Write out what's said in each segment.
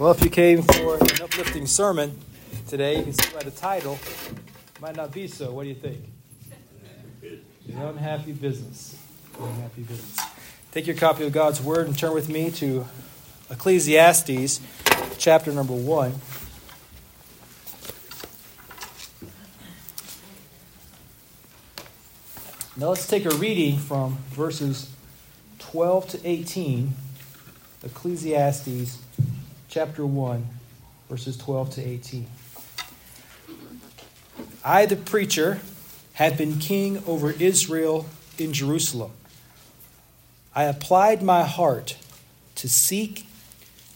Well, if you came for an uplifting sermon today, you can see by the title, it might not be so. What do you think? The unhappy business. Unhappy business. Take your copy of God's Word and turn with me to Ecclesiastes, chapter number 1. Now let's take a reading from verses 12 to 18, Ecclesiastes chapter 1, verses 12 to 18. I, the preacher, had been king over Israel in Jerusalem. I applied my heart to seek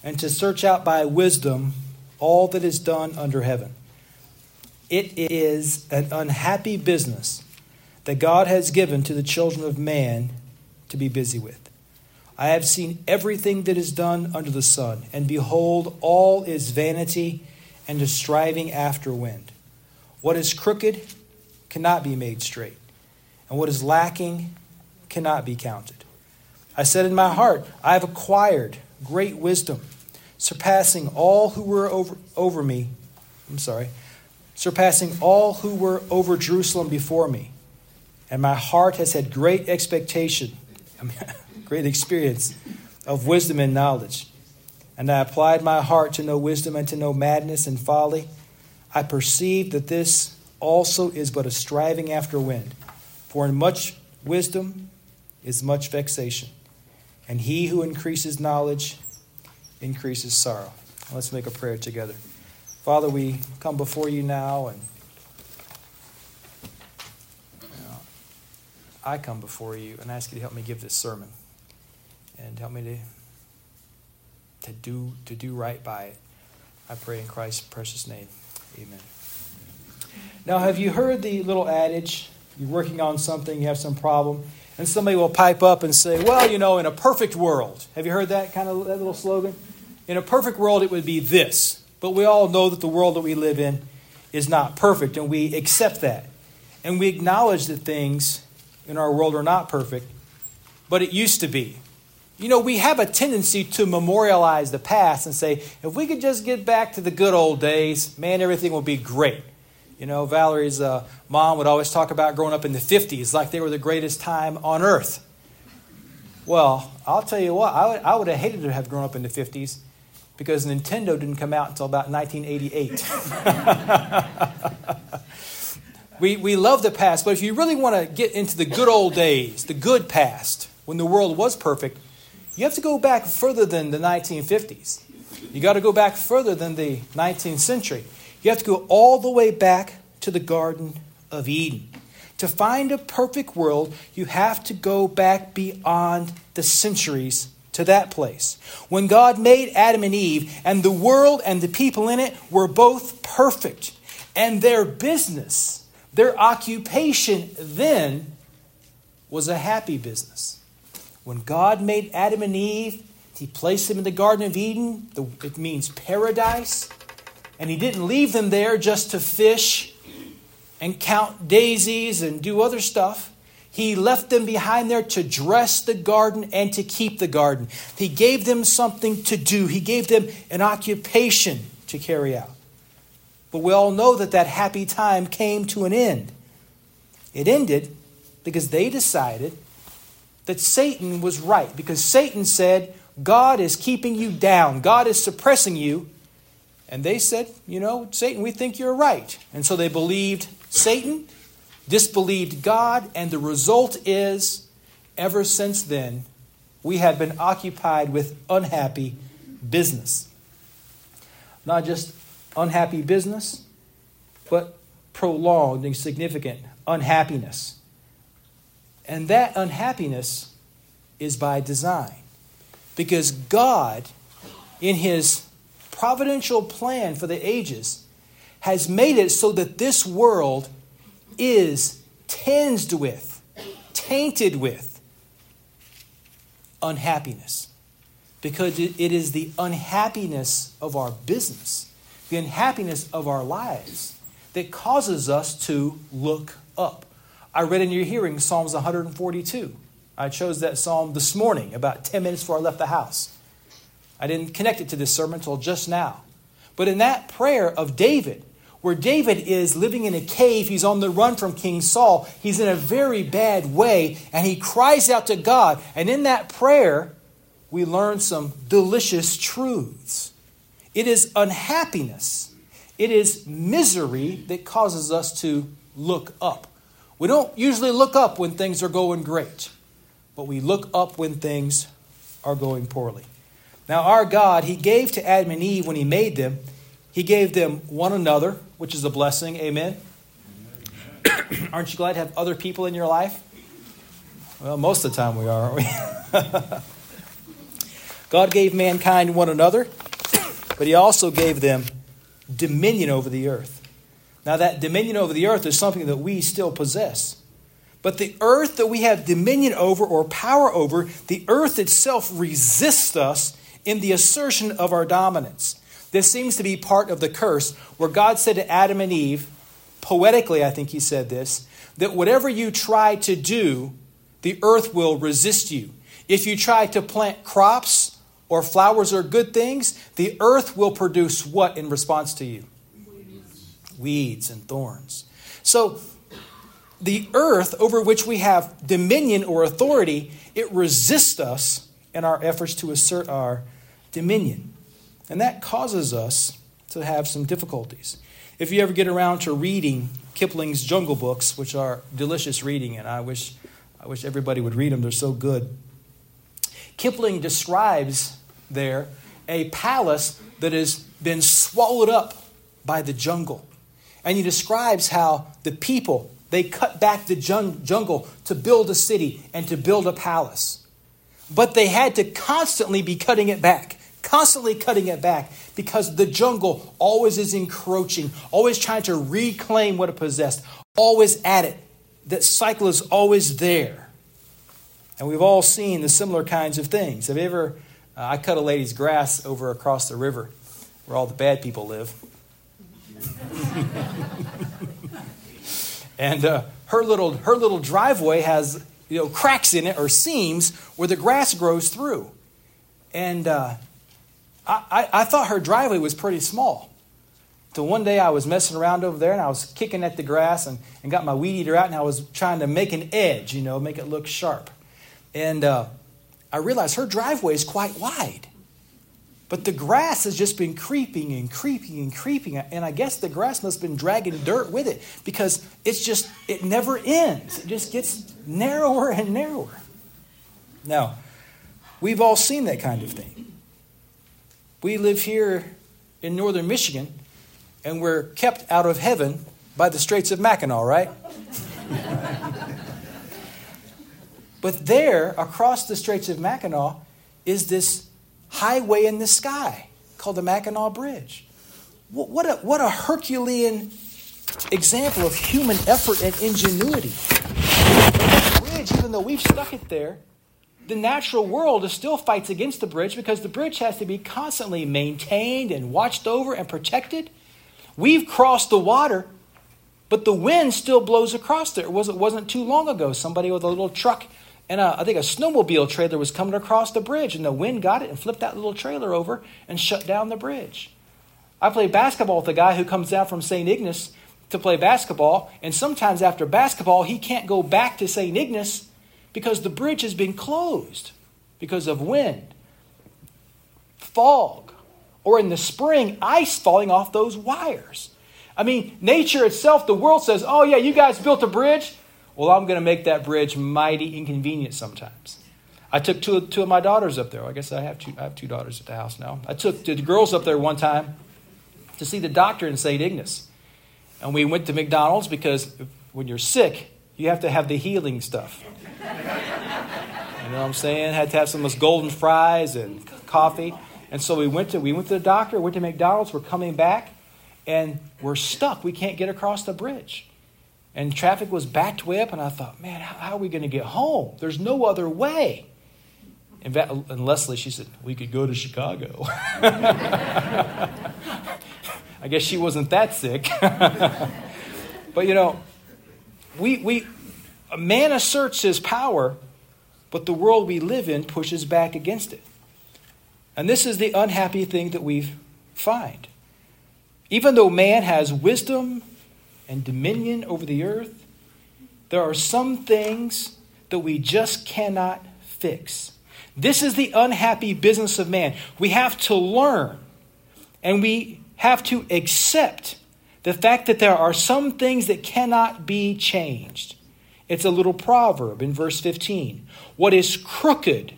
and to search out by wisdom all that is done under heaven. It is an unhappy business that God has given to the children of man to be busy with. I have seen everything that is done under the sun, and behold, all is vanity and a striving after wind. What is crooked cannot be made straight, and what is lacking cannot be counted. I said in my heart, I have acquired great wisdom, surpassing all who were over, over me. I'm sorry, surpassing all who were over Jerusalem before me. And my heart has had great expectation. Great experience of wisdom and knowledge. And I applied my heart to know wisdom and to know madness and folly. I perceived that this also is but a striving after wind. For in much wisdom is much vexation, and he who increases knowledge increases sorrow. Let's make a prayer together. Father, we come before you now, and you know, I come before you and ask you to help me give this sermon and help me to to do to do right by it. I pray in Christ's precious name. Amen. Now, have you heard the little adage? You're working on something, you have some problem, and somebody will pipe up and say, "Well, you know, in a perfect world." Have you heard that kind of that little slogan? In a perfect world, it would be this. But we all know that the world that we live in is not perfect, and we accept that. And we acknowledge that things in our world are not perfect, but it used to be. You know, we have a tendency to memorialize the past and say, if we could just get back to the good old days, man, everything will be great. You know, Valerie's uh, mom would always talk about growing up in the 50s like they were the greatest time on earth. Well, I'll tell you what, I would, I would have hated to have grown up in the 50s because Nintendo didn't come out until about 1988. we, we love the past, but if you really want to get into the good old days, the good past, when the world was perfect, you have to go back further than the 1950s. You got to go back further than the 19th century. You have to go all the way back to the Garden of Eden. To find a perfect world, you have to go back beyond the centuries to that place. When God made Adam and Eve, and the world and the people in it were both perfect, and their business, their occupation then was a happy business. When God made Adam and Eve, He placed them in the Garden of Eden. It means paradise. And He didn't leave them there just to fish and count daisies and do other stuff. He left them behind there to dress the garden and to keep the garden. He gave them something to do, He gave them an occupation to carry out. But we all know that that happy time came to an end. It ended because they decided that Satan was right because Satan said, God is keeping you down, God is suppressing you. And they said, You know, Satan, we think you're right. And so they believed Satan, disbelieved God, and the result is, ever since then, we have been occupied with unhappy business. Not just unhappy business, but prolonged and significant unhappiness. And that unhappiness is by design. Because God, in His providential plan for the ages, has made it so that this world is tinged with, tainted with unhappiness. Because it is the unhappiness of our business, the unhappiness of our lives, that causes us to look up. I read in your hearing Psalms 142. I chose that psalm this morning, about 10 minutes before I left the house. I didn't connect it to this sermon until just now. But in that prayer of David, where David is living in a cave, he's on the run from King Saul, he's in a very bad way, and he cries out to God. And in that prayer, we learn some delicious truths. It is unhappiness, it is misery that causes us to look up. We don't usually look up when things are going great, but we look up when things are going poorly. Now, our God, He gave to Adam and Eve when He made them, He gave them one another, which is a blessing. Amen. Aren't you glad to have other people in your life? Well, most of the time we are, aren't we? God gave mankind one another, but He also gave them dominion over the earth. Now, that dominion over the earth is something that we still possess. But the earth that we have dominion over or power over, the earth itself resists us in the assertion of our dominance. This seems to be part of the curse where God said to Adam and Eve, poetically, I think he said this, that whatever you try to do, the earth will resist you. If you try to plant crops or flowers or good things, the earth will produce what in response to you? Weeds and thorns. So, the earth over which we have dominion or authority, it resists us in our efforts to assert our dominion. And that causes us to have some difficulties. If you ever get around to reading Kipling's Jungle Books, which are delicious reading, and I wish, I wish everybody would read them, they're so good. Kipling describes there a palace that has been swallowed up by the jungle. And he describes how the people, they cut back the jungle to build a city and to build a palace. But they had to constantly be cutting it back, constantly cutting it back because the jungle always is encroaching, always trying to reclaim what it possessed, always at it. That cycle is always there. And we've all seen the similar kinds of things. Have you ever? Uh, I cut a lady's grass over across the river where all the bad people live. And uh, her little her little driveway has you know cracks in it or seams where the grass grows through. And uh, I, I, I thought her driveway was pretty small. So one day I was messing around over there and I was kicking at the grass and, and got my weed eater out and I was trying to make an edge, you know, make it look sharp. And uh, I realized her driveway is quite wide. But the grass has just been creeping and creeping and creeping. And I guess the grass must have been dragging dirt with it because it's just, it never ends. It just gets narrower and narrower. Now, we've all seen that kind of thing. We live here in northern Michigan and we're kept out of heaven by the Straits of Mackinac, right? but there, across the Straits of Mackinac, is this highway in the sky called the Mackinac Bridge. What a, what a Herculean example of human effort and ingenuity. The bridge, even though we've stuck it there, the natural world still fights against the bridge because the bridge has to be constantly maintained and watched over and protected. We've crossed the water, but the wind still blows across there. It wasn't, wasn't too long ago. Somebody with a little truck and a, I think a snowmobile trailer was coming across the bridge, and the wind got it and flipped that little trailer over and shut down the bridge. I play basketball with a guy who comes down from St. Ignace to play basketball, and sometimes after basketball, he can't go back to St. Ignace because the bridge has been closed because of wind, fog, or in the spring, ice falling off those wires. I mean, nature itself, the world says, oh, yeah, you guys built a bridge. Well, I'm going to make that bridge mighty inconvenient sometimes. I took two, two of my daughters up there. I guess I have two, I have two daughters at the house now. I took the girls up there one time to see the doctor in St. Ignace. And we went to McDonald's because when you're sick, you have to have the healing stuff. You know what I'm saying? Had to have some of those golden fries and coffee. And so we went to we went to the doctor, went to McDonald's, we're coming back, and we're stuck. We can't get across the bridge and traffic was backed way up, and I thought, man, how, are we going to get home? There's no other way. And, and Leslie, she said, we could go to Chicago. I guess she wasn't that sick. but you know, we, we, a man asserts his power, but the world we live in pushes back against it. And this is the unhappy thing that we find. Even though man has wisdom and dominion over the earth, there are some things that we just cannot fix. This is the unhappy business of man. We have to learn and we have to accept the fact that there are some things that cannot be changed. It's a little proverb in verse 15. What is crooked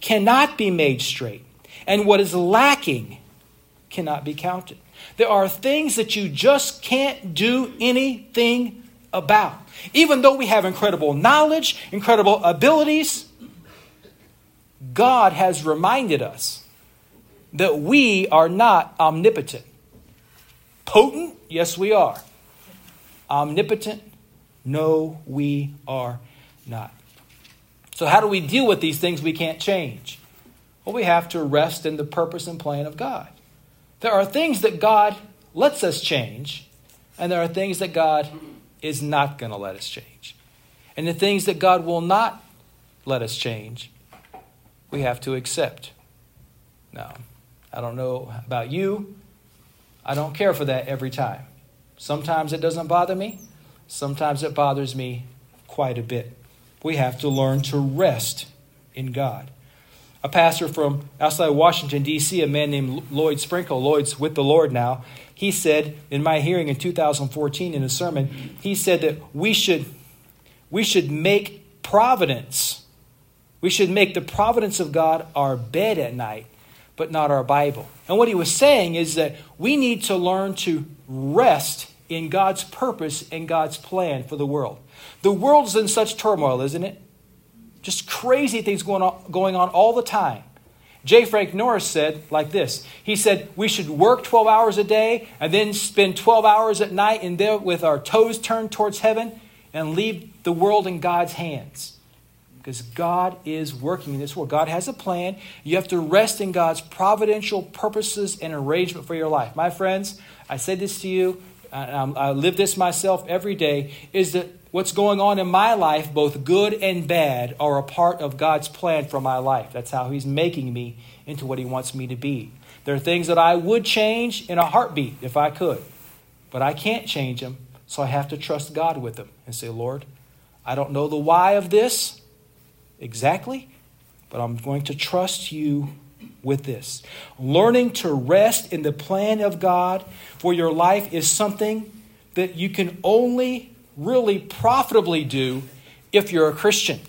cannot be made straight, and what is lacking cannot be counted. There are things that you just can't do anything about. Even though we have incredible knowledge, incredible abilities, God has reminded us that we are not omnipotent. Potent? Yes, we are. Omnipotent? No, we are not. So, how do we deal with these things we can't change? Well, we have to rest in the purpose and plan of God. There are things that God lets us change, and there are things that God is not going to let us change. And the things that God will not let us change, we have to accept. Now, I don't know about you, I don't care for that every time. Sometimes it doesn't bother me, sometimes it bothers me quite a bit. We have to learn to rest in God. A pastor from outside Washington, D.C., a man named Lloyd Sprinkle, Lloyd's with the Lord now, he said in my hearing in 2014 in a sermon, he said that we should, we should make providence, we should make the providence of God our bed at night but not our Bible. And what he was saying is that we need to learn to rest in God's purpose and God's plan for the world. The world's in such turmoil, isn't it? Just crazy things going on, going on all the time. J. Frank Norris said like this He said, We should work 12 hours a day and then spend 12 hours at night in there with our toes turned towards heaven and leave the world in God's hands because God is working in this world. God has a plan. You have to rest in God's providential purposes and arrangement for your life. My friends, I say this to you, Um, I live this myself every day, is that what's going on in my life, both good and bad, are a part of God's plan for my life. That's how He's making me into what He wants me to be. There are things that I would change in a heartbeat if I could, but I can't change them, so I have to trust God with them and say, Lord, I don't know the why of this exactly, but I'm going to trust you with this. Learning to rest in the plan of God for your life is something that you can only really profitably do if you're a Christian.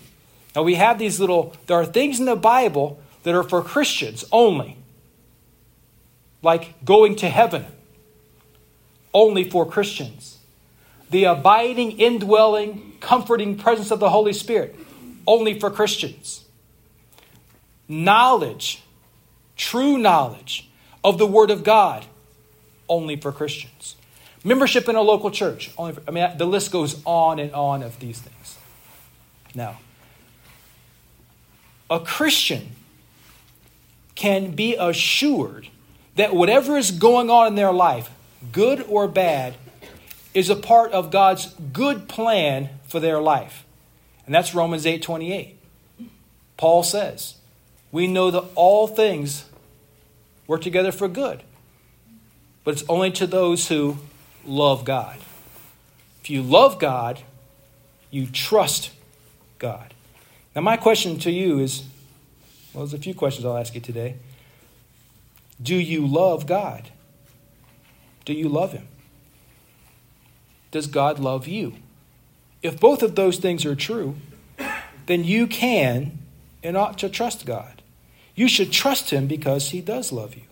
Now, we have these little, there are things in the Bible that are for Christians only, like going to heaven, only for Christians. The abiding, indwelling, comforting presence of the Holy Spirit, only for Christians. Knowledge, true knowledge of the Word of God, only for Christians. Membership in a local church, only for, I mean, the list goes on and on of these things. Now, a Christian can be assured that whatever is going on in their life, good or bad, is a part of God's good plan for their life. And that's Romans 8:28. Paul says, We know that all things work together for good, but it's only to those who love God. If you love God, you trust God. Now, my question to you is well, there's a few questions I'll ask you today. Do you love God? Do you love Him? Does God love you? If both of those things are true, then you can and ought to trust God. You should trust Him because He does love you.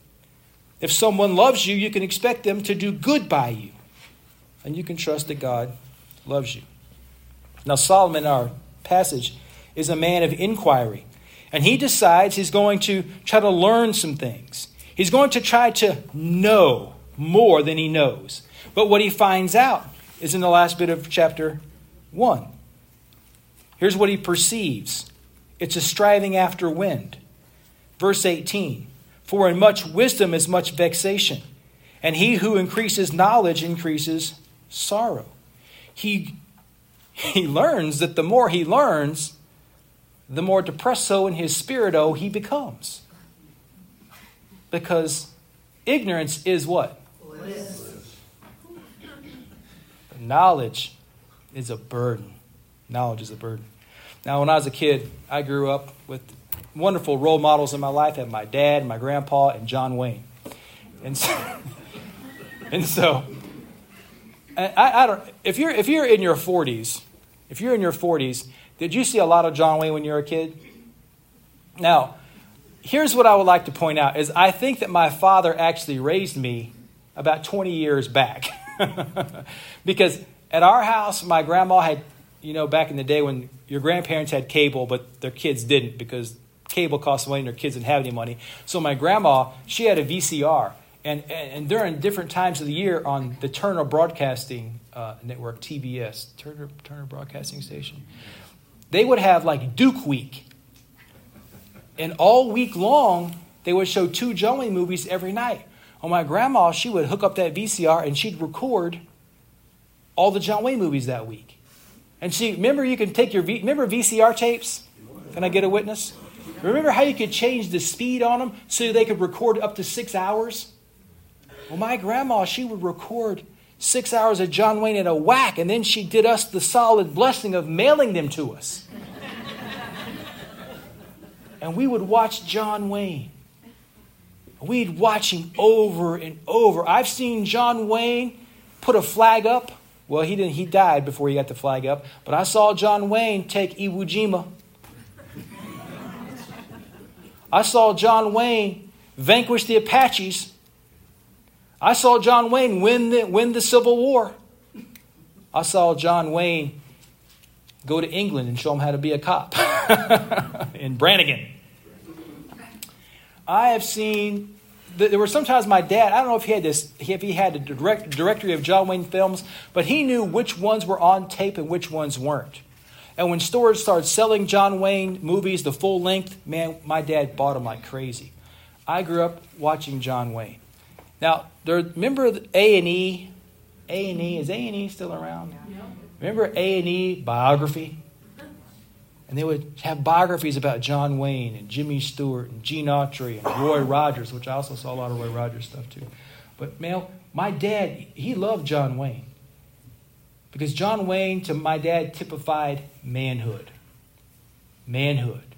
If someone loves you, you can expect them to do good by you. And you can trust that God loves you. Now, Solomon, our passage, is a man of inquiry. And he decides he's going to try to learn some things. He's going to try to know more than he knows. But what he finds out is in the last bit of chapter 1. Here's what he perceives it's a striving after wind. Verse 18 For in much wisdom is much vexation, and he who increases knowledge increases sorrow. He, he learns that the more he learns, the more depresso in his spirito oh, he becomes. Because ignorance is what? Knowledge is a burden. Knowledge is a burden. Now, when I was a kid, I grew up with wonderful role models in my life. Had my dad, my grandpa, and John Wayne. And so, and so I, I don't. If you're if you're in your 40s, if you're in your 40s, did you see a lot of John Wayne when you were a kid? Now, here's what I would like to point out: is I think that my father actually raised me about 20 years back, because at our house, my grandma had, you know, back in the day when your grandparents had cable, but their kids didn't because cable cost money and their kids didn't have any money. So my grandma, she had a VCR. And, and during different times of the year on the Turner Broadcasting uh, Network, TBS, Turner, Turner Broadcasting Station, they would have like Duke Week. And all week long, they would show two Wayne movies every night. Well, my grandma, she would hook up that VCR and she'd record all the John Wayne movies that week. And she, remember, you can take your, v, remember VCR tapes? Can I get a witness? Remember how you could change the speed on them so they could record up to six hours? Well, my grandma, she would record six hours of John Wayne in a whack, and then she did us the solid blessing of mailing them to us. and we would watch John Wayne. We'd watch him over and over. I've seen John Wayne put a flag up. Well, he didn't. He died before he got the flag up. But I saw John Wayne take Iwo Jima. I saw John Wayne vanquish the Apaches. I saw John Wayne win the, win the Civil War. I saw John Wayne go to England and show him how to be a cop in Brannigan. I have seen. There were sometimes my dad. I don't know if he had this. If he had a direct directory of John Wayne films, but he knew which ones were on tape and which ones weren't. And when stores started selling John Wayne movies, the full length, man, my dad bought them like crazy. I grew up watching John Wayne. Now, there, remember A and E? A and E is A and E still around? Yeah. Remember A and E biography? And they would have biographies about John Wayne and Jimmy Stewart and Gene Autry and Roy Rogers, which I also saw a lot of Roy Rogers stuff too. But man, my dad, he loved John Wayne. Because John Wayne, to my dad, typified manhood, manhood,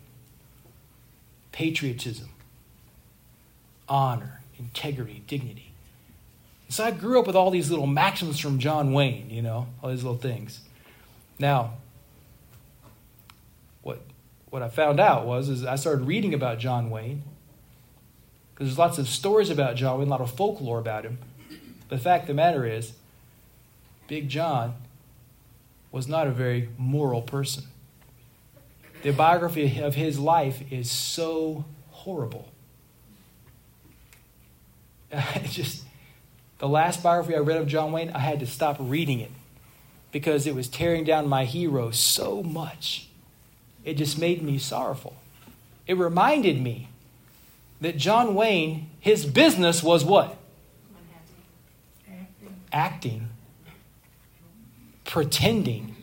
patriotism, honor, integrity, dignity. So I grew up with all these little maxims from John Wayne, you know, all these little things. Now, what what I found out was is I started reading about John Wayne because there's lots of stories about John Wayne, a lot of folklore about him. The fact of the matter is, Big John was not a very moral person. The biography of his life is so horrible. It's just the last biography I read of John Wayne, I had to stop reading it because it was tearing down my hero so much. It just made me sorrowful. It reminded me that John Wayne, his business was what? Acting. Acting pretending.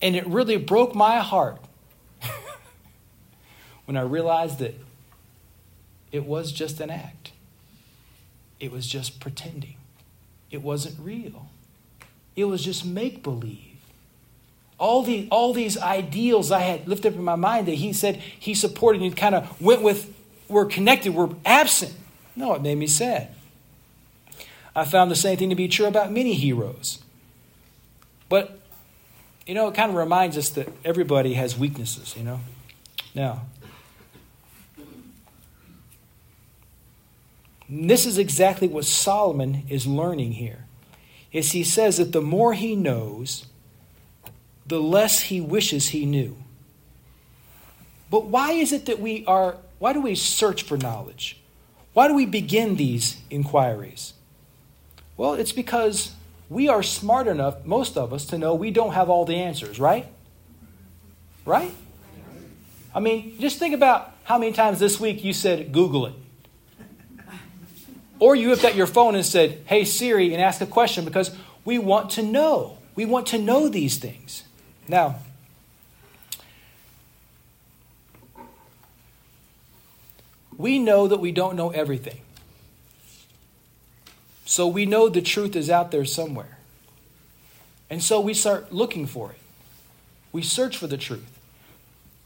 And it really broke my heart when I realized that it was just an act. It was just pretending. It wasn't real. It was just make believe. All, the, all these ideals I had lifted up in my mind that he said he supported and kind of went with, were connected, were absent. No, it made me sad. I found the same thing to be true about many heroes. But, you know, it kind of reminds us that everybody has weaknesses, you know? Now, this is exactly what Solomon is learning here. Is he says that the more he knows, the less he wishes he knew. But why is it that we are, why do we search for knowledge? Why do we begin these inquiries? Well, it's because we are smart enough, most of us, to know we don't have all the answers, right? Right? I mean, just think about how many times this week you said, Google it. Or you whipped out your phone and said, Hey Siri, and ask a question because we want to know. We want to know these things. Now, we know that we don't know everything. So we know the truth is out there somewhere. And so we start looking for it. We search for the truth.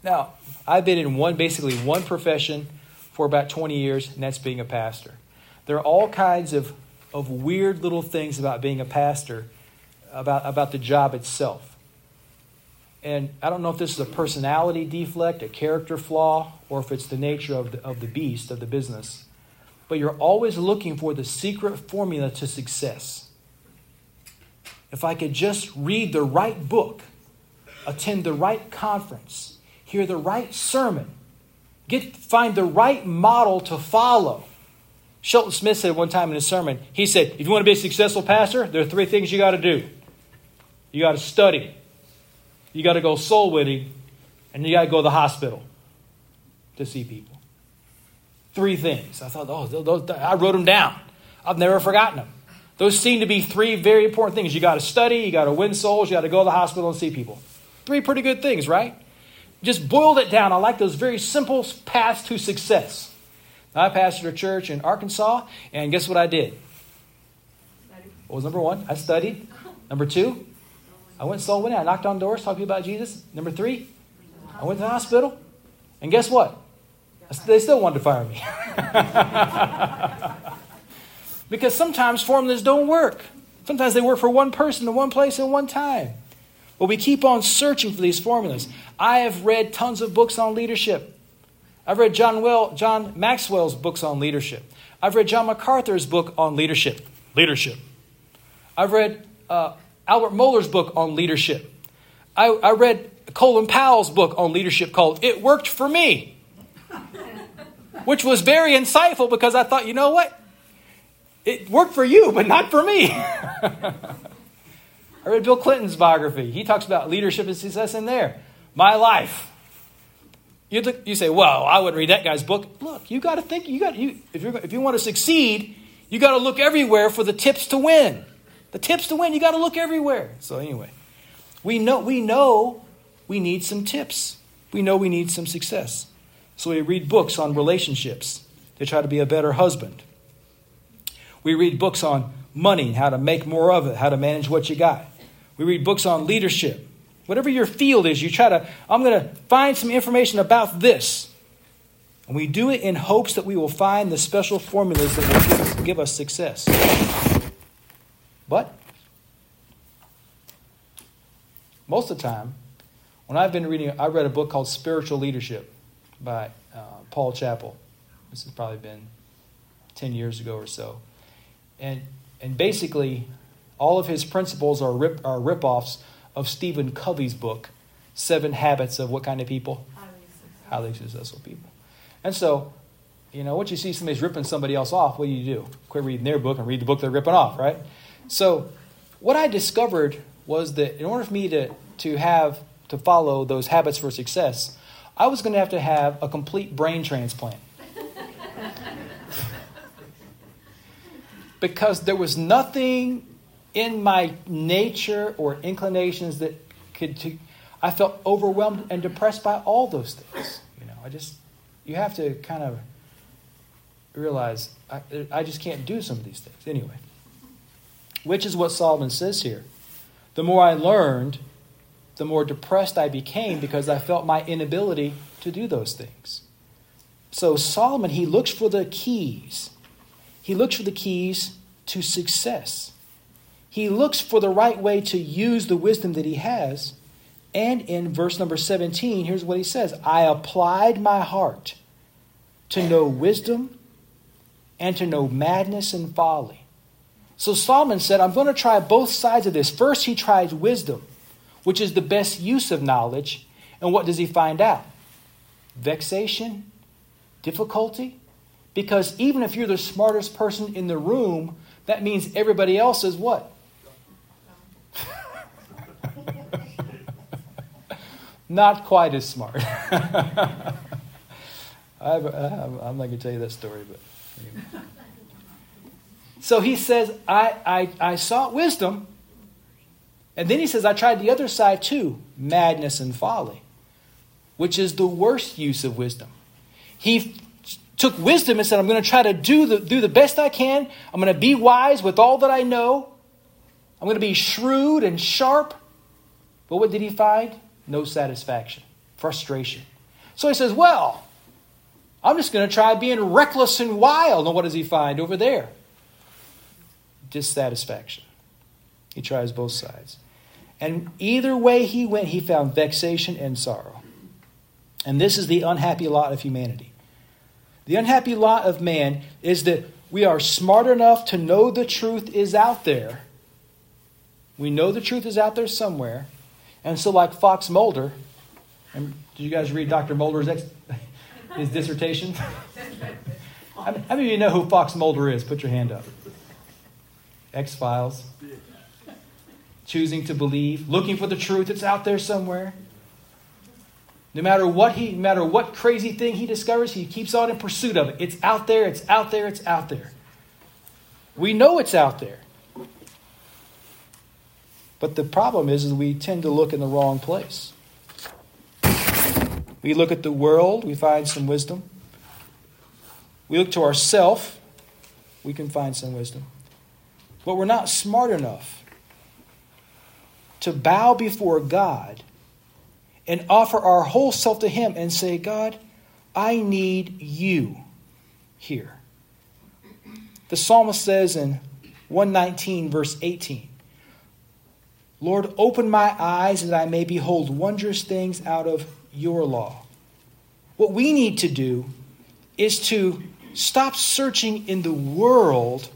Now, I've been in one, basically one profession for about 20 years, and that's being a pastor. There are all kinds of, of weird little things about being a pastor, about, about the job itself. And I don't know if this is a personality defect, a character flaw, or if it's the nature of the, of the beast, of the business. But you're always looking for the secret formula to success. If I could just read the right book, attend the right conference, hear the right sermon, get find the right model to follow. Shelton Smith said one time in his sermon, he said, if you want to be a successful pastor, there are three things you got to do. You got to study, you got to go soul winning, and you got to go to the hospital to see people. Three things. I thought, oh, those, I wrote them down. I've never forgotten them. Those seem to be three very important things. You got to study, you got to win souls, you got to go to the hospital and see people. Three pretty good things, right? Just boiled it down. I like those very simple paths to success. I pastored a church in Arkansas, and guess what I did? What was number one? I studied. Number two, I went soul winning. I knocked on doors, talked to people about Jesus. Number three, I went to the hospital. And guess what? They still wanted to fire me. because sometimes formulas don't work. Sometimes they work for one person in one place at one time. But we keep on searching for these formulas. I have read tons of books on leadership. I've read John, well, John Maxwell's books on leadership. I've read John MacArthur's book on leadership. Leadership. I've read uh, Albert Mohler's book on leadership. I, I read Colin Powell's book on leadership called It Worked for Me, which was very insightful because I thought, you know what? It worked for you, but not for me. I read Bill Clinton's biography. He talks about leadership and success in there. My life. You, look, you say, well, I wouldn't read that guy's book. Look, you got to think. You got you if you if you want to succeed, you got to look everywhere for the tips to win. The tips to win. You got to look everywhere. So anyway, we know we know we need some tips. We know we need some success. So we read books on relationships to try to be a better husband. We read books on money, how to make more of it, how to manage what you got. We read books on leadership. Whatever your field is, you try to, I'm going to find some information about this. And we do it in hopes that we will find the special formulas that will give us, give us success. But most of the time, when I've been reading, I read a book called Spiritual Leadership by uh, Paul Chappell. This has probably been 10 years ago or so. And, and basically, all of his principles are, rip, are rip-offs of Stephen Covey's book, Seven Habits of What Kind of People? Highly successful people. And so, you know, once you see somebody's ripping somebody else off, what do you do? Quit reading their book and read the book they're ripping off, right? So, what I discovered was that in order for me to, to have to follow those habits for success, I was going to have to have a complete brain transplant. because there was nothing in my nature or inclinations that could to, I felt overwhelmed and depressed by all those things. You know, I just you have to kind of realize I, I just can't do some of these things anyway. Which is what Solomon says here. The more I learned, the more depressed I became because I felt my inability to do those things. So Solomon, he looks for the keys. He looks for the keys to success. He looks for the right way to use the wisdom that he has. And in verse number 17, here's what he says I applied my heart to know wisdom and to know madness and folly. So Solomon said, I'm going to try both sides of this. First, he tries wisdom which is the best use of knowledge. And what does he find out? Vexation, difficulty. Because even if you're the smartest person in the room, that means everybody else is what? not quite as smart. i am not going to tell you that story, but. Anyway. So he says, I, I, I sought wisdom, and then he says, I tried the other side too madness and folly, which is the worst use of wisdom. He took wisdom and said, I'm going to try to do the, do the best I can. I'm going to be wise with all that I know. I'm going to be shrewd and sharp. But what did he find? No satisfaction, frustration. So he says, Well, I'm just going to try being reckless and wild. And what does he find over there? Dissatisfaction. He tries both sides. And either way he went, he found vexation and sorrow. And this is the unhappy lot of humanity. The unhappy lot of man is that we are smart enough to know the truth is out there. We know the truth is out there somewhere. And so, like Fox Mulder, and did you guys read Dr. Mulder's ex- his dissertation? How many of you know who Fox Mulder is? Put your hand up. X Files. Choosing to believe, looking for the truth that's out there somewhere. No matter what he, no matter what crazy thing he discovers, he keeps on in pursuit of it. It's out there, it's out there, it's out there. We know it's out there. But the problem is, is we tend to look in the wrong place. We look at the world, we find some wisdom. We look to ourself, we can find some wisdom. But we're not smart enough to bow before God and offer our whole self to Him and say, God, I need you here. The psalmist says in 119, verse 18, Lord, open my eyes that I may behold wondrous things out of your law. What we need to do is to stop searching in the world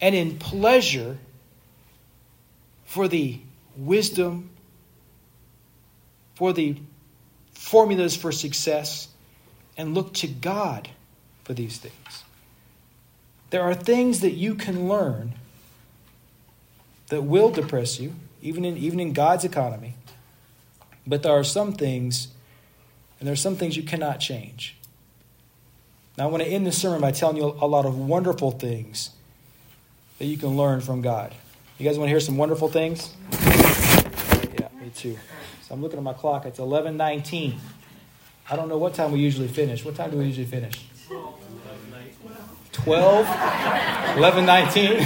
and in pleasure for the wisdom for the formulas for success and look to God for these things. There are things that you can learn that will depress you, even in, even in God's economy. But there are some things, and there are some things you cannot change. Now, I want to end this sermon by telling you a lot of wonderful things that you can learn from God. You guys want to hear some wonderful things? Yeah, me too. So I'm looking at my clock. It's 11:19. I don't know what time we usually finish. What time do we usually finish? 12? 11:19.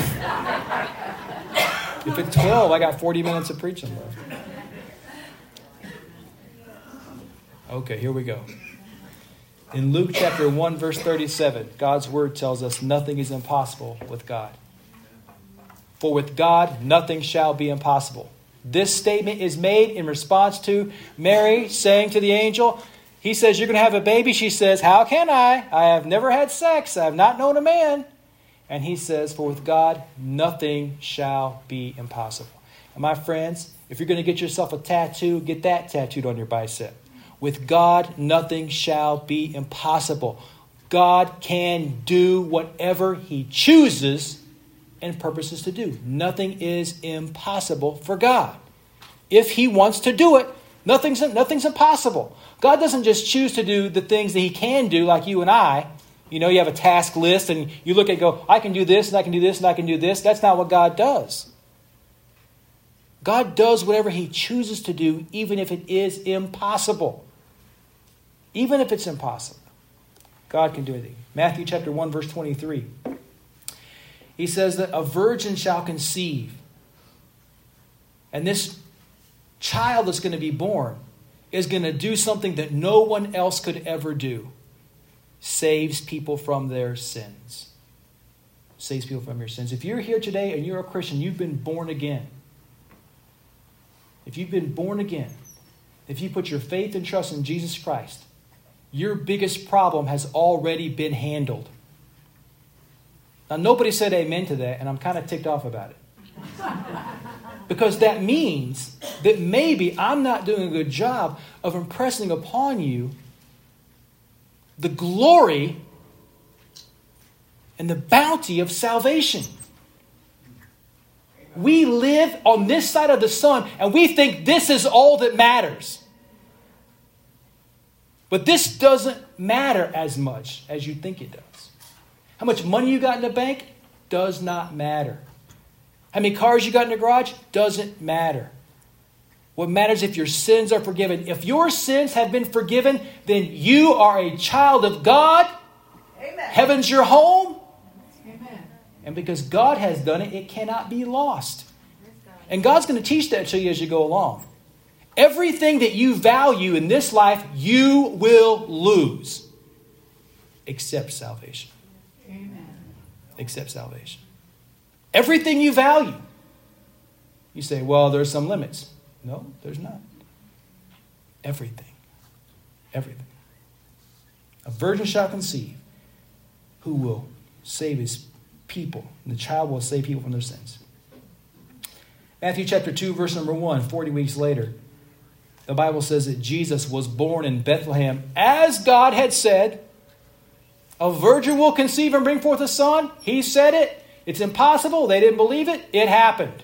if it's 12, I got 40 minutes of preaching left. Okay, here we go. In Luke chapter 1 verse 37, God's word tells us nothing is impossible with God. For with God nothing shall be impossible. This statement is made in response to Mary saying to the angel, He says, You're going to have a baby. She says, How can I? I have never had sex. I have not known a man. And he says, For with God, nothing shall be impossible. And my friends, if you're going to get yourself a tattoo, get that tattooed on your bicep. With God, nothing shall be impossible. God can do whatever He chooses and purposes to do. Nothing is impossible for God. If He wants to do it, nothing's, nothing's impossible. God doesn't just choose to do the things that He can do, like you and I. You know, you have a task list and you look at go, I can do this and I can do this and I can do this. That's not what God does. God does whatever He chooses to do, even if it is impossible. Even if it's impossible. God can do anything. Matthew chapter 1, verse 23. He says that a virgin shall conceive. And this child that's going to be born is going to do something that no one else could ever do saves people from their sins. Saves people from your sins. If you're here today and you're a Christian, you've been born again. If you've been born again, if you put your faith and trust in Jesus Christ, your biggest problem has already been handled. Now, nobody said amen to that, and I'm kind of ticked off about it. because that means that maybe I'm not doing a good job of impressing upon you the glory and the bounty of salvation. We live on this side of the sun and we think this is all that matters. But this doesn't matter as much as you think it does. How much money you got in the bank does not matter. How many cars you got in the garage doesn't matter. What matters if your sins are forgiven. If your sins have been forgiven, then you are a child of God Amen. Heaven's your home. Amen. And because God has done it, it cannot be lost. And God's going to teach that to you as you go along. Everything that you value in this life, you will lose except salvation. Amen. Except salvation. Everything you value. You say, well, there's some limits. No, there's not. Everything. Everything. A virgin shall conceive who will save his people. And the child will save people from their sins. Matthew chapter 2, verse number 1, 40 weeks later, the Bible says that Jesus was born in Bethlehem as God had said. A virgin will conceive and bring forth a son. He said it. It's impossible. They didn't believe it. It happened.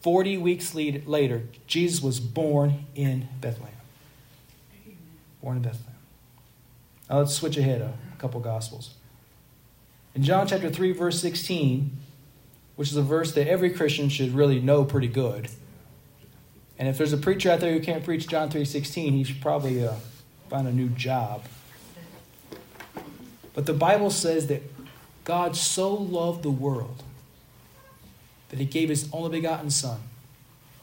40 weeks later, Jesus was born in Bethlehem. Born in Bethlehem. Now let's switch ahead a couple Gospels. In John chapter 3, verse 16, which is a verse that every Christian should really know pretty good. And if there's a preacher out there who can't preach John 3.16, he should probably uh, find a new job. But the Bible says that God so loved the world that he gave his only begotten Son,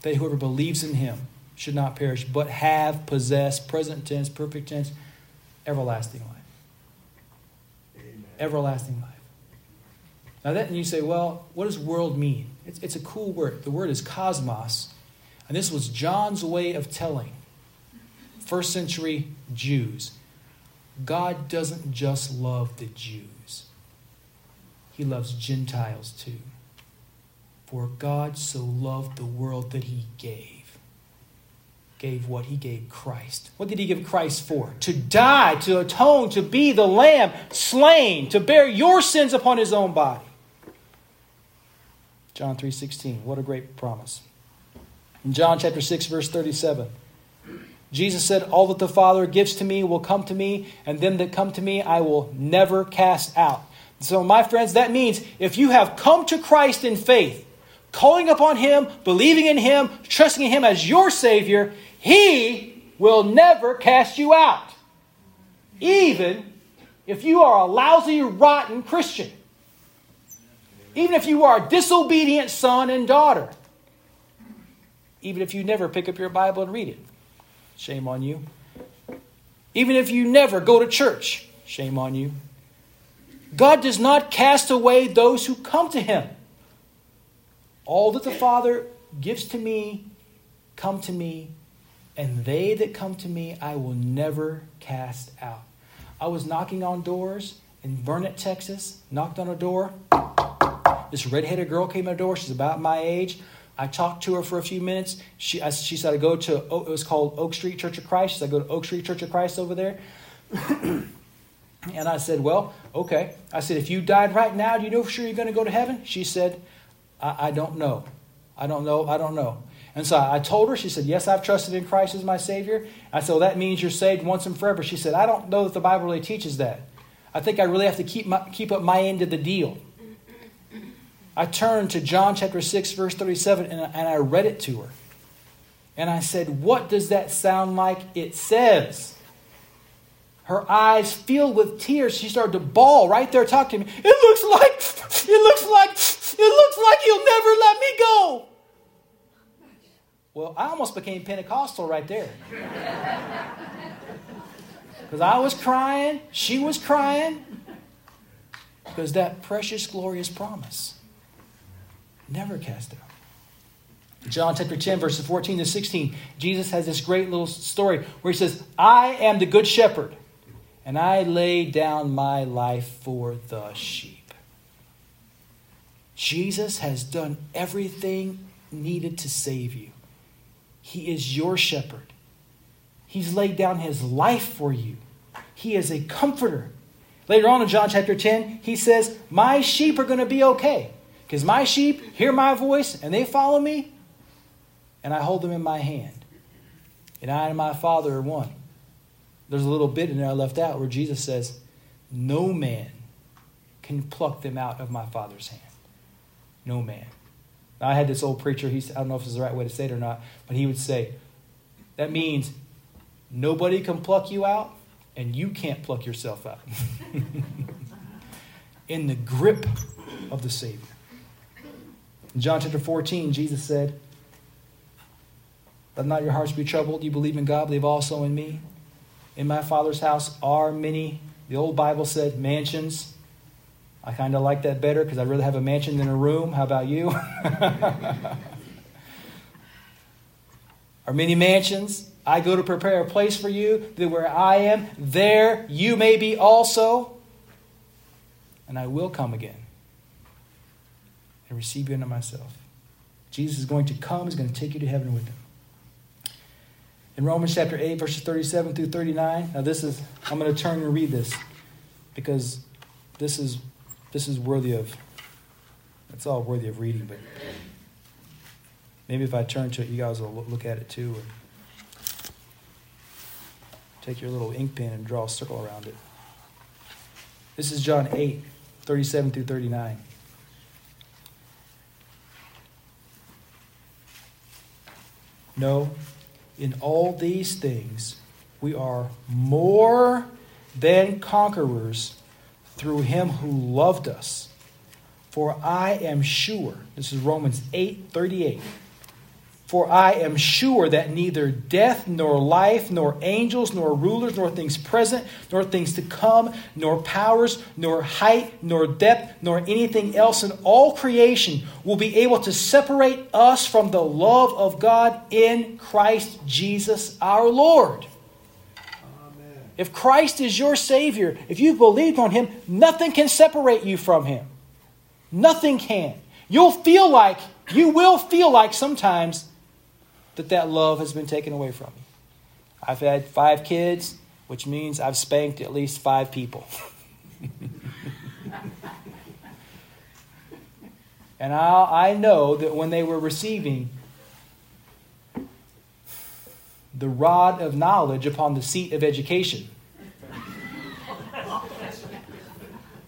that whoever believes in him should not perish, but have, possess, present tense, perfect tense, everlasting life. Amen. Everlasting life. Now that, and you say, well, what does world mean? It's, it's a cool word. The word is cosmos, and this was John's way of telling first century Jews God doesn't just love the Jews, He loves Gentiles too. For God so loved the world that He gave. Gave what? He gave Christ. What did He give Christ for? To die, to atone, to be the Lamb slain, to bear your sins upon His own body. John 3:16. What a great promise. In John chapter 6 verse 37, Jesus said, "All that the Father gives to me will come to me, and them that come to me I will never cast out." So my friends, that means if you have come to Christ in faith, calling upon him, believing in him, trusting in him as your savior, he will never cast you out. Even if you are a lousy, rotten Christian. Even if you are a disobedient son and daughter. Even if you never pick up your Bible and read it. Shame on you. Even if you never go to church. Shame on you. God does not cast away those who come to him. All that the Father gives to me come to me, and they that come to me I will never cast out. I was knocking on doors in Burnet, Texas, knocked on a door. This redheaded girl came to the door. She's about my age. I talked to her for a few minutes. She, I, she said, I go to, it was called Oak Street Church of Christ. She said, I go to Oak Street Church of Christ over there. and I said, Well, okay. I said, If you died right now, do you know for sure you're going to go to heaven? She said, I, I don't know. I don't know. I don't know. And so I told her, she said, Yes, I've trusted in Christ as my Savior. I said, Well, that means you're saved once and forever. She said, I don't know that the Bible really teaches that. I think I really have to keep, my, keep up my end of the deal. I turned to John chapter 6, verse 37, and, and I read it to her. And I said, What does that sound like? It says. Her eyes filled with tears. She started to bawl right there, talking to me. It looks like, it looks like, it looks like you'll never let me go. Well, I almost became Pentecostal right there. Because I was crying, she was crying. Because that precious, glorious promise never cast out. John chapter 10, verses 14 to 16, Jesus has this great little story where he says, I am the good shepherd, and I lay down my life for the sheep. Jesus has done everything needed to save you. He is your shepherd. He's laid down his life for you. He is a comforter. Later on in John chapter 10, he says, My sheep are going to be okay. Because my sheep hear my voice and they follow me, and I hold them in my hand. And I and my Father are one. There's a little bit in there I left out where Jesus says, No man can pluck them out of my Father's hand. No man. Now, I had this old preacher, he's, I don't know if this is the right way to say it or not, but he would say, That means nobody can pluck you out and you can't pluck yourself out. in the grip of the Savior. In John chapter 14, Jesus said, Let not your hearts be troubled. You believe in God, believe also in me. In my Father's house are many, the old Bible said, mansions. I kind of like that better because I'd rather have a mansion than a room. How about you? are many mansions. I go to prepare a place for you, that where I am, there you may be also. And I will come again and receive you unto myself. Jesus is going to come, he's going to take you to heaven with him. In Romans chapter 8, verses 37 through 39, now this is, I'm going to turn and read this because this is, this is worthy of, it's all worthy of reading, but maybe if I turn to it, you guys will look at it too. Take your little ink pen and draw a circle around it. This is John 8, 37 through 39. No, in all these things we are more than conquerors through him who loved us. For I am sure, this is Romans 8 38. For I am sure that neither death, nor life, nor angels, nor rulers, nor things present, nor things to come, nor powers, nor height, nor depth, nor anything else in all creation will be able to separate us from the love of God in Christ Jesus our Lord. Amen. If Christ is your Savior, if you've believed on Him, nothing can separate you from Him. Nothing can. You'll feel like, you will feel like sometimes that that love has been taken away from me. I've had five kids, which means I've spanked at least five people. and I, I know that when they were receiving the rod of knowledge upon the seat of education,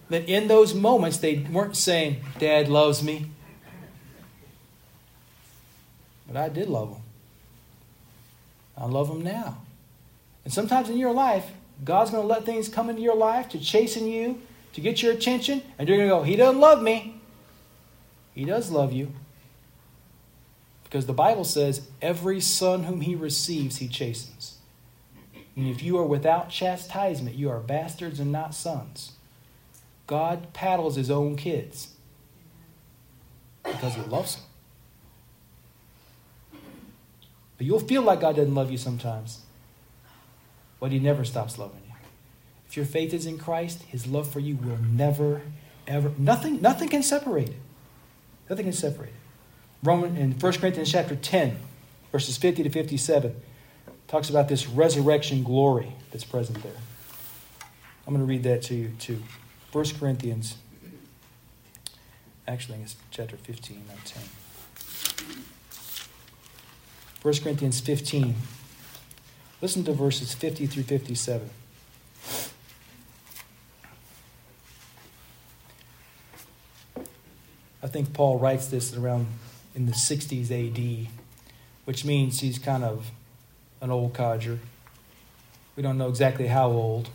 that in those moments they weren't saying, Dad loves me. But I did love them. I love Him now. And sometimes in your life, God's going to let things come into your life to chasten you, to get your attention, and you're going to go, He doesn't love me. He does love you. Because the Bible says, every son whom he receives, he chastens. And if you are without chastisement, you are bastards and not sons. God paddles his own kids because he loves them. But you'll feel like God doesn't love you sometimes. But He never stops loving you. If your faith is in Christ, His love for you will never, ever, nothing, nothing can separate it. Nothing can separate it. Roman in 1 Corinthians chapter 10, verses 50 to 57, talks about this resurrection glory that's present there. I'm going to read that to you too. 1 Corinthians, actually, it's chapter 15, not 10. 1 Corinthians 15. Listen to verses 50 through 57. I think Paul writes this around in the 60s AD, which means he's kind of an old codger. We don't know exactly how old.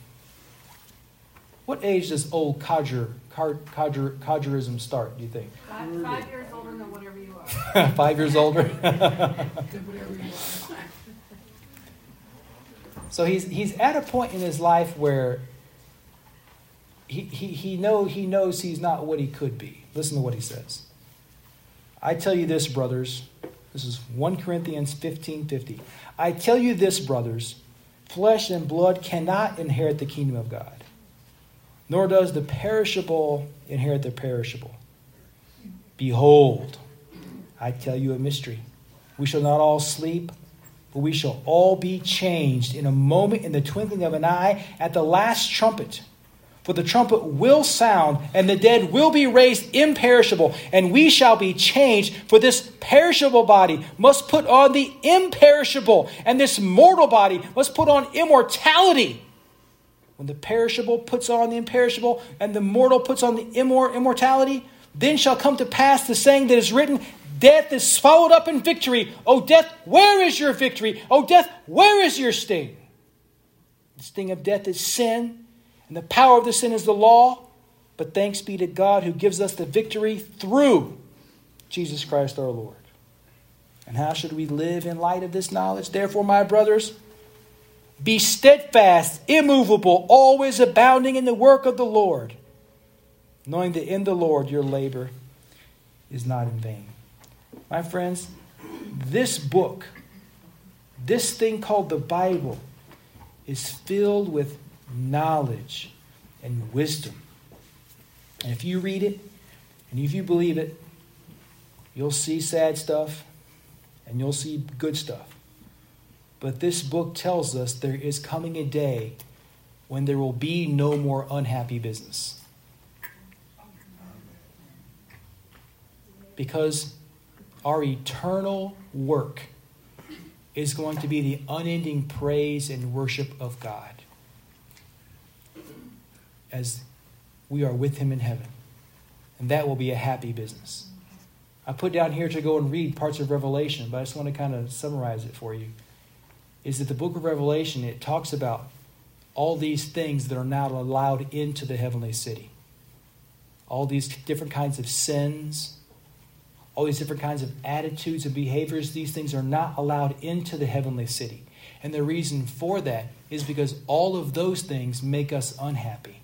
What age does old codger, codger, codgerism start, do you think? Five, five years older than whatever you are. five years older? so he's, he's at a point in his life where he, he, he, know, he knows he's not what he could be. Listen to what he says. I tell you this, brothers. This is 1 Corinthians 15 50. I tell you this, brothers. Flesh and blood cannot inherit the kingdom of God nor does the perishable inherit the perishable. Behold, I tell you a mystery. We shall not all sleep, but we shall all be changed in a moment, in the twinkling of an eye, at the last trumpet. For the trumpet will sound, and the dead will be raised imperishable, and we shall be changed. For this perishable body must put on the imperishable, and this mortal body must put on immortality. When the perishable puts on the imperishable and the mortal puts on the immor- immortality, then shall come to pass the saying that is written Death is swallowed up in victory. O death, where is your victory? O death, where is your sting? The sting of death is sin, and the power of the sin is the law. But thanks be to God who gives us the victory through Jesus Christ our Lord. And how should we live in light of this knowledge? Therefore, my brothers, be steadfast, immovable, always abounding in the work of the Lord, knowing that in the Lord your labor is not in vain. My friends, this book, this thing called the Bible, is filled with knowledge and wisdom. And if you read it and if you believe it, you'll see sad stuff and you'll see good stuff. But this book tells us there is coming a day when there will be no more unhappy business. Because our eternal work is going to be the unending praise and worship of God as we are with Him in heaven. And that will be a happy business. I put down here to go and read parts of Revelation, but I just want to kind of summarize it for you. Is that the book of Revelation, it talks about all these things that are not allowed into the heavenly city. All these different kinds of sins, all these different kinds of attitudes and behaviors, these things are not allowed into the heavenly city. And the reason for that is because all of those things make us unhappy.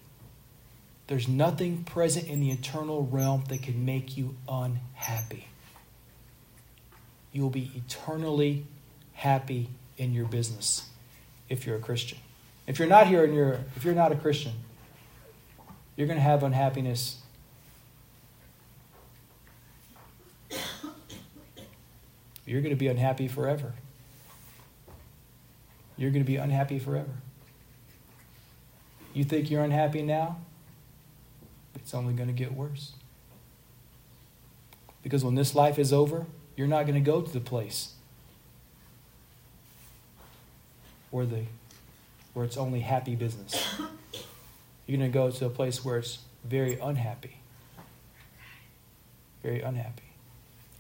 There's nothing present in the eternal realm that can make you unhappy. You will be eternally happy in your business if you're a Christian. If you're not here and you're if you're not a Christian, you're going to have unhappiness You're going to be unhappy forever. You're going to be unhappy forever. You think you're unhappy now? It's only going to get worse. Because when this life is over, you're not going to go to the place where the where it's only happy business. You're going to go to a place where it's very unhappy. Very unhappy.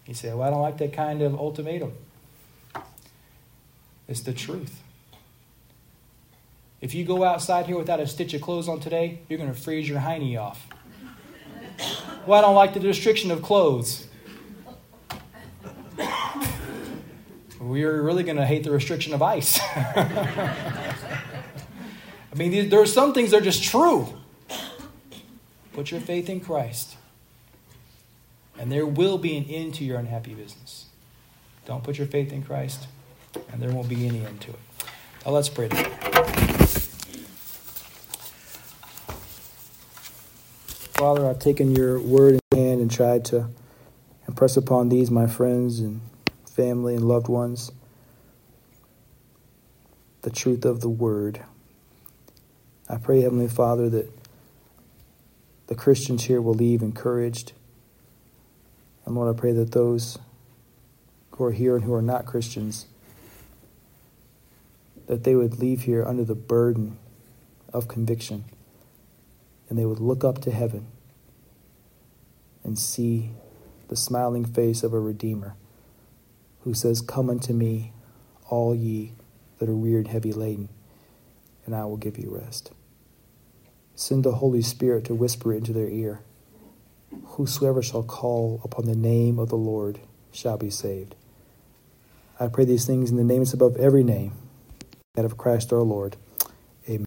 You say, Well, I don't like that kind of ultimatum. It's the truth. If you go outside here without a stitch of clothes on today, you're going to freeze your hiney off. Well, I don't like the restriction of clothes. We're really going to hate the restriction of ice. I mean, there are some things that are just true. Put your faith in Christ. And there will be an end to your unhappy business. Don't put your faith in Christ, and there won't be any end to it. Now let's pray together. Father, I've taken your word in hand and tried to impress upon these, my friends and family and loved ones, the truth of the word. I pray, Heavenly Father, that the Christians here will leave encouraged and Lord, I pray that those who are here and who are not Christians, that they would leave here under the burden of conviction and they would look up to heaven and see the smiling face of a Redeemer who says, Come unto me, all ye that are wearied, heavy laden, and I will give you rest. Send the Holy Spirit to whisper into their ear Whosoever shall call upon the name of the Lord shall be saved. I pray these things in the name that's above every name, that of Christ our Lord.